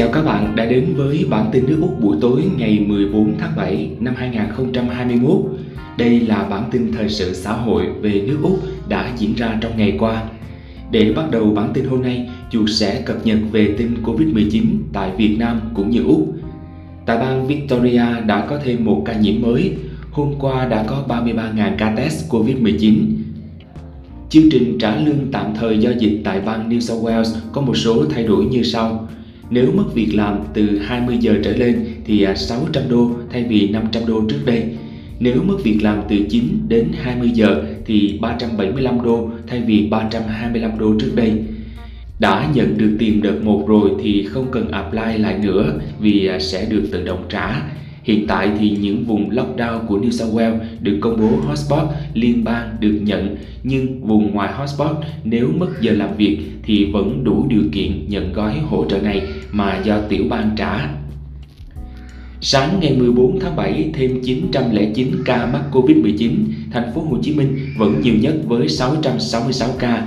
Chào các bạn đã đến với bản tin nước Úc buổi tối ngày 14 tháng 7 năm 2021. Đây là bản tin thời sự xã hội về nước Úc đã diễn ra trong ngày qua. Để bắt đầu bản tin hôm nay, Chuột sẽ cập nhật về tin Covid-19 tại Việt Nam cũng như Úc. Tại bang Victoria đã có thêm một ca nhiễm mới. Hôm qua đã có 33.000 ca test Covid-19. Chương trình trả lương tạm thời do dịch tại bang New South Wales có một số thay đổi như sau. Nếu mất việc làm từ 20 giờ trở lên thì à, 600 đô thay vì 500 đô trước đây. Nếu mất việc làm từ 9 đến 20 giờ thì 375 đô thay vì 325 đô trước đây. Đã nhận được tiền đợt 1 rồi thì không cần apply lại nữa vì à, sẽ được tự động trả. Hiện tại thì những vùng lockdown của New South Wales được công bố hotspot liên bang được nhận nhưng vùng ngoài hotspot nếu mất giờ làm việc thì vẫn đủ điều kiện nhận gói hỗ trợ này mà do tiểu bang trả. Sáng ngày 14 tháng 7 thêm 909 ca mắc Covid-19, thành phố Hồ Chí Minh vẫn nhiều nhất với 666 ca.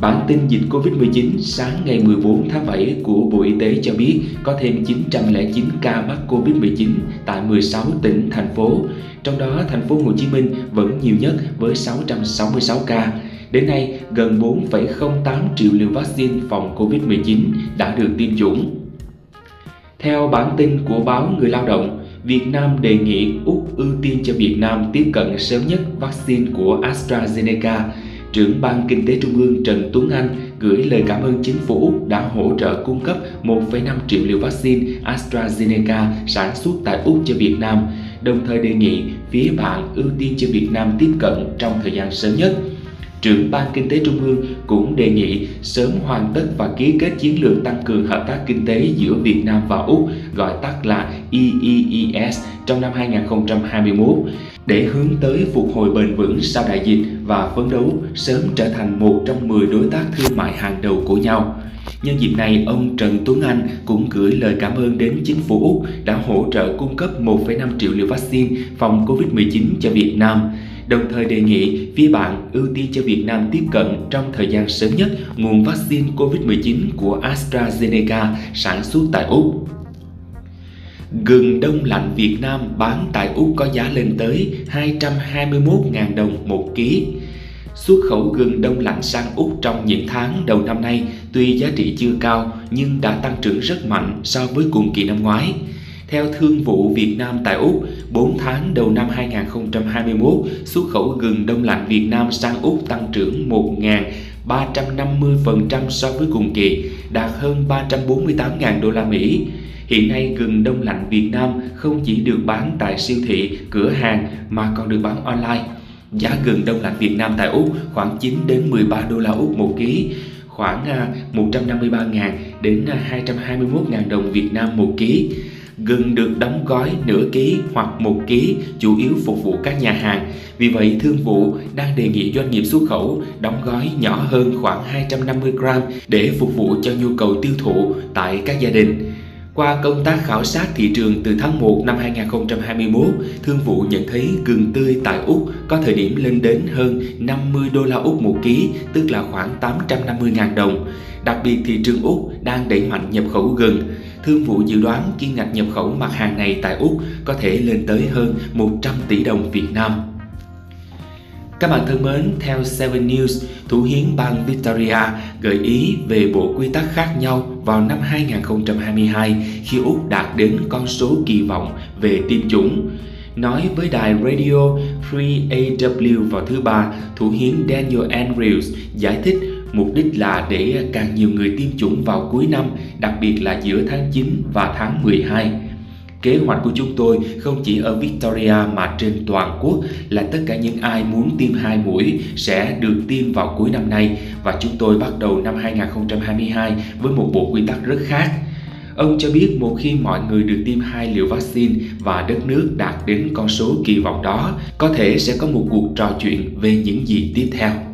Bản tin dịch Covid-19 sáng ngày 14 tháng 7 của Bộ Y tế cho biết có thêm 909 ca mắc Covid-19 tại 16 tỉnh, thành phố. Trong đó, thành phố Hồ Chí Minh vẫn nhiều nhất với 666 ca. Đến nay, gần 4,08 triệu liều vaccine phòng Covid-19 đã được tiêm chủng. Theo bản tin của báo Người Lao động, Việt Nam đề nghị Úc ưu tiên cho Việt Nam tiếp cận sớm nhất vaccine của AstraZeneca. Trưởng ban Kinh tế Trung ương Trần Tuấn Anh gửi lời cảm ơn chính phủ Úc đã hỗ trợ cung cấp 1,5 triệu liều vaccine AstraZeneca sản xuất tại Úc cho Việt Nam, đồng thời đề nghị phía bạn ưu tiên cho Việt Nam tiếp cận trong thời gian sớm nhất trưởng ban kinh tế trung ương cũng đề nghị sớm hoàn tất và ký kết chiến lược tăng cường hợp tác kinh tế giữa Việt Nam và Úc, gọi tắt là EEES trong năm 2021 để hướng tới phục hồi bền vững sau đại dịch và phấn đấu sớm trở thành một trong 10 đối tác thương mại hàng đầu của nhau. Nhân dịp này, ông Trần Tuấn Anh cũng gửi lời cảm ơn đến chính phủ Úc đã hỗ trợ cung cấp 1,5 triệu liều vaccine phòng COVID-19 cho Việt Nam đồng thời đề nghị phía bạn ưu tiên cho Việt Nam tiếp cận trong thời gian sớm nhất nguồn vaccine COVID-19 của AstraZeneca sản xuất tại Úc. Gừng đông lạnh Việt Nam bán tại Úc có giá lên tới 221.000 đồng một ký. Xuất khẩu gừng đông lạnh sang Úc trong những tháng đầu năm nay tuy giá trị chưa cao nhưng đã tăng trưởng rất mạnh so với cùng kỳ năm ngoái. Theo Thương vụ Việt Nam tại Úc, 4 tháng đầu năm 2021, xuất khẩu gừng đông lạnh Việt Nam sang Úc tăng trưởng 1.350% so với cùng kỳ, đạt hơn 348.000 đô la Mỹ. Hiện nay gừng đông lạnh Việt Nam không chỉ được bán tại siêu thị, cửa hàng mà còn được bán online. Giá gừng đông lạnh Việt Nam tại Úc khoảng 9 đến 13 đô la Úc một ký, khoảng à, 153.000 đến à, 221.000 đồng Việt Nam một ký. Gừng được đóng gói nửa ký hoặc một ký, chủ yếu phục vụ các nhà hàng. Vì vậy, thương vụ đang đề nghị doanh nghiệp xuất khẩu đóng gói nhỏ hơn khoảng 250 gram để phục vụ cho nhu cầu tiêu thụ tại các gia đình. Qua công tác khảo sát thị trường từ tháng 1 năm 2021, thương vụ nhận thấy gừng tươi tại Úc có thời điểm lên đến hơn 50 đô la Úc một ký, tức là khoảng 850.000 đồng. Đặc biệt thị trường Úc đang đẩy mạnh nhập khẩu gừng. Thương vụ dự đoán kim ngạch nhập khẩu mặt hàng này tại Úc có thể lên tới hơn 100 tỷ đồng Việt Nam. Các bạn thân mến, theo 7 News, Thủ hiến bang Victoria gợi ý về bộ quy tắc khác nhau vào năm 2022 khi Úc đạt đến con số kỳ vọng về tiêm chủng. Nói với đài radio Free AW vào thứ ba, Thủ hiến Daniel Andrews giải thích mục đích là để càng nhiều người tiêm chủng vào cuối năm, đặc biệt là giữa tháng 9 và tháng 12. Kế hoạch của chúng tôi không chỉ ở Victoria mà trên toàn quốc là tất cả những ai muốn tiêm hai mũi sẽ được tiêm vào cuối năm nay và chúng tôi bắt đầu năm 2022 với một bộ quy tắc rất khác. Ông cho biết một khi mọi người được tiêm hai liều vaccine và đất nước đạt đến con số kỳ vọng đó, có thể sẽ có một cuộc trò chuyện về những gì tiếp theo.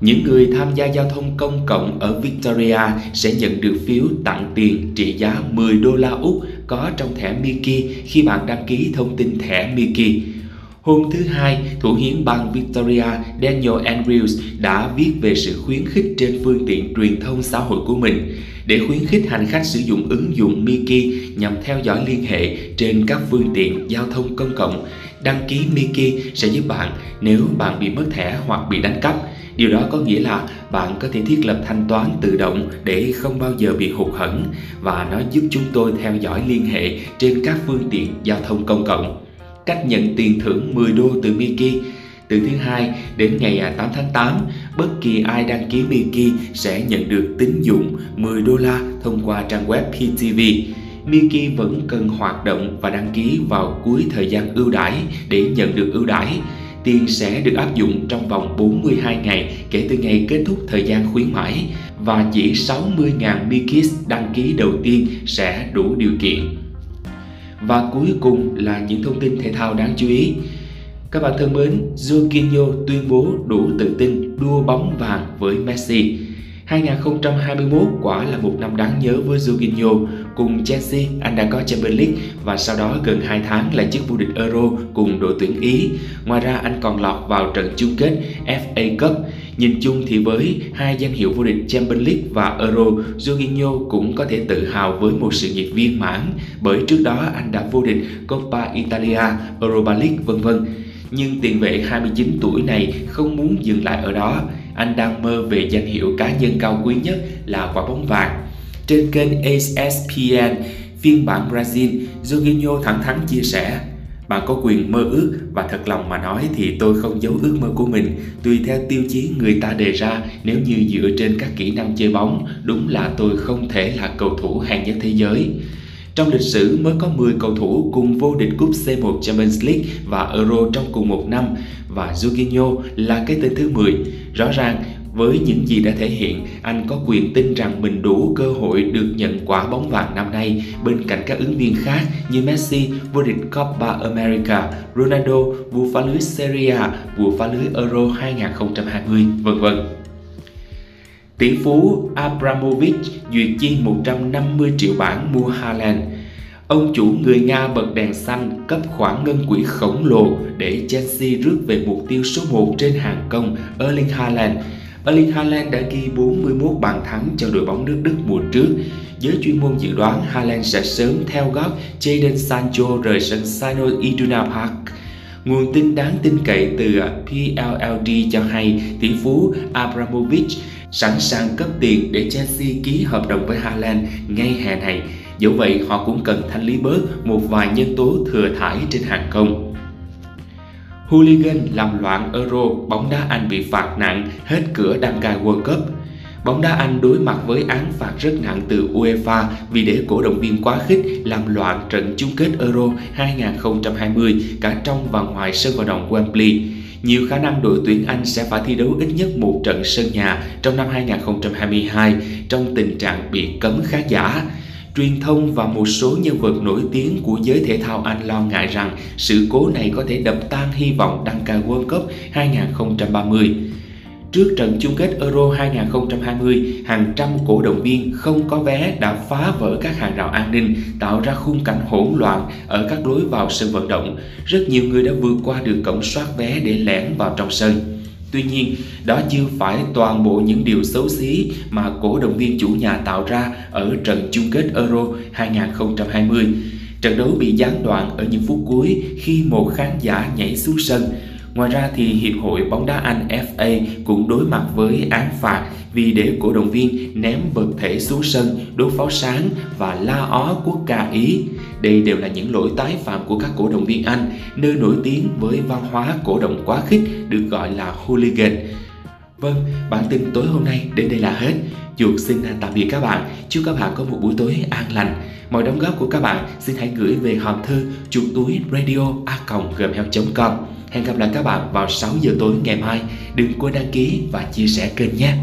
Những người tham gia giao thông công cộng ở Victoria sẽ nhận được phiếu tặng tiền trị giá 10 đô la Úc có trong thẻ Mickey khi bạn đăng ký thông tin thẻ Mickey. Hôm thứ Hai, thủ hiến bang Victoria Daniel Andrews đã viết về sự khuyến khích trên phương tiện truyền thông xã hội của mình để khuyến khích hành khách sử dụng ứng dụng Miki nhằm theo dõi liên hệ trên các phương tiện giao thông công cộng. Đăng ký Miki sẽ giúp bạn nếu bạn bị mất thẻ hoặc bị đánh cắp. Điều đó có nghĩa là bạn có thể thiết lập thanh toán tự động để không bao giờ bị hụt hẫng và nó giúp chúng tôi theo dõi liên hệ trên các phương tiện giao thông công cộng cách nhận tiền thưởng 10 đô từ Miki. Từ thứ hai đến ngày 8 tháng 8, bất kỳ ai đăng ký Miki sẽ nhận được tín dụng 10 đô la thông qua trang web PTV. Miki vẫn cần hoạt động và đăng ký vào cuối thời gian ưu đãi để nhận được ưu đãi. Tiền sẽ được áp dụng trong vòng 42 ngày kể từ ngày kết thúc thời gian khuyến mãi và chỉ 60.000 Mikis đăng ký đầu tiên sẽ đủ điều kiện. Và cuối cùng là những thông tin thể thao đáng chú ý. Các bạn thân mến, Jorginho tuyên bố đủ tự tin đua bóng vàng với Messi. 2021 quả là một năm đáng nhớ với Jorginho. Cùng Chelsea, anh đã có Champions League và sau đó gần 2 tháng là chức vô địch Euro cùng đội tuyển Ý. Ngoài ra anh còn lọt vào trận chung kết FA Cup. Nhìn chung thì với hai danh hiệu vô địch Champions League và Euro, Jorginho cũng có thể tự hào với một sự nghiệp viên mãn bởi trước đó anh đã vô địch Coppa Italia, Europa League vân vân. Nhưng tiền vệ 29 tuổi này không muốn dừng lại ở đó, anh đang mơ về danh hiệu cá nhân cao quý nhất là quả bóng vàng. Trên kênh ESPN, phiên bản Brazil, Jorginho thẳng thắn chia sẻ bạn có quyền mơ ước và thật lòng mà nói thì tôi không giấu ước mơ của mình. Tùy theo tiêu chí người ta đề ra Nếu như dựa trên các kỹ năng chơi bóng Đúng là tôi không thể là cầu thủ hàng nhất thế giới trong lịch sử mới có 10 cầu thủ cùng vô địch cúp C1 Champions League và Euro trong cùng một năm và Jorginho là cái tên thứ 10. Rõ ràng, với những gì đã thể hiện, anh có quyền tin rằng mình đủ cơ hội được nhận quả bóng vàng năm nay bên cạnh các ứng viên khác như Messi, vô địch Copa America, Ronaldo, vua phá lưới Serie A, vua phá lưới Euro 2020, vân vân. Tỷ phú Abramovich duyệt chi 150 triệu bảng mua Haaland. Ông chủ người Nga bật đèn xanh cấp khoản ngân quỹ khổng lồ để Chelsea rước về mục tiêu số 1 trên hàng công Erling Haaland. Erling Haaland đã ghi 41 bàn thắng cho đội bóng nước Đức mùa trước. Giới chuyên môn dự đoán Haaland sẽ sớm theo gót, Jadon Sancho rời sân Sino Iduna Park. Nguồn tin đáng tin cậy từ PLLD cho hay, tỷ phú Abramovich sẵn sàng cấp tiền để Chelsea ký hợp đồng với Haaland ngay hè này. Dẫu vậy, họ cũng cần thanh lý bớt một vài nhân tố thừa thải trên hàng công. Hooligan làm loạn Euro, bóng đá Anh bị phạt nặng, hết cửa đăng cai World Cup. Bóng đá Anh đối mặt với án phạt rất nặng từ UEFA vì để cổ động viên quá khích làm loạn trận chung kết Euro 2020 cả trong và ngoài sân vận động Wembley. Nhiều khả năng đội tuyển Anh sẽ phải thi đấu ít nhất một trận sân nhà trong năm 2022 trong tình trạng bị cấm khán giả. Truyền thông và một số nhân vật nổi tiếng của giới thể thao Anh lo ngại rằng sự cố này có thể đập tan hy vọng đăng cai World Cup 2030. Trước trận chung kết Euro 2020, hàng trăm cổ động viên không có vé đã phá vỡ các hàng rào an ninh, tạo ra khung cảnh hỗn loạn ở các lối vào sân vận động. Rất nhiều người đã vượt qua được cổng soát vé để lẻn vào trong sân. Tuy nhiên, đó chưa phải toàn bộ những điều xấu xí mà cổ động viên chủ nhà tạo ra ở trận chung kết Euro 2020. Trận đấu bị gián đoạn ở những phút cuối khi một khán giả nhảy xuống sân. Ngoài ra thì Hiệp hội bóng đá Anh FA cũng đối mặt với án phạt vì để cổ động viên ném vật thể xuống sân, đốt pháo sáng và la ó quốc ca Ý. Đây đều là những lỗi tái phạm của các cổ động viên Anh, nơi nổi tiếng với văn hóa cổ động quá khích được gọi là hooligan. Vâng, bản tin tối hôm nay đến đây là hết. Chuột xin tạm biệt các bạn. Chúc các bạn có một buổi tối an lành. Mọi đóng góp của các bạn xin hãy gửi về hòm thư chuột túi radio a.gmail.com Hẹn gặp lại các bạn vào 6 giờ tối ngày mai. Đừng quên đăng ký và chia sẻ kênh nhé.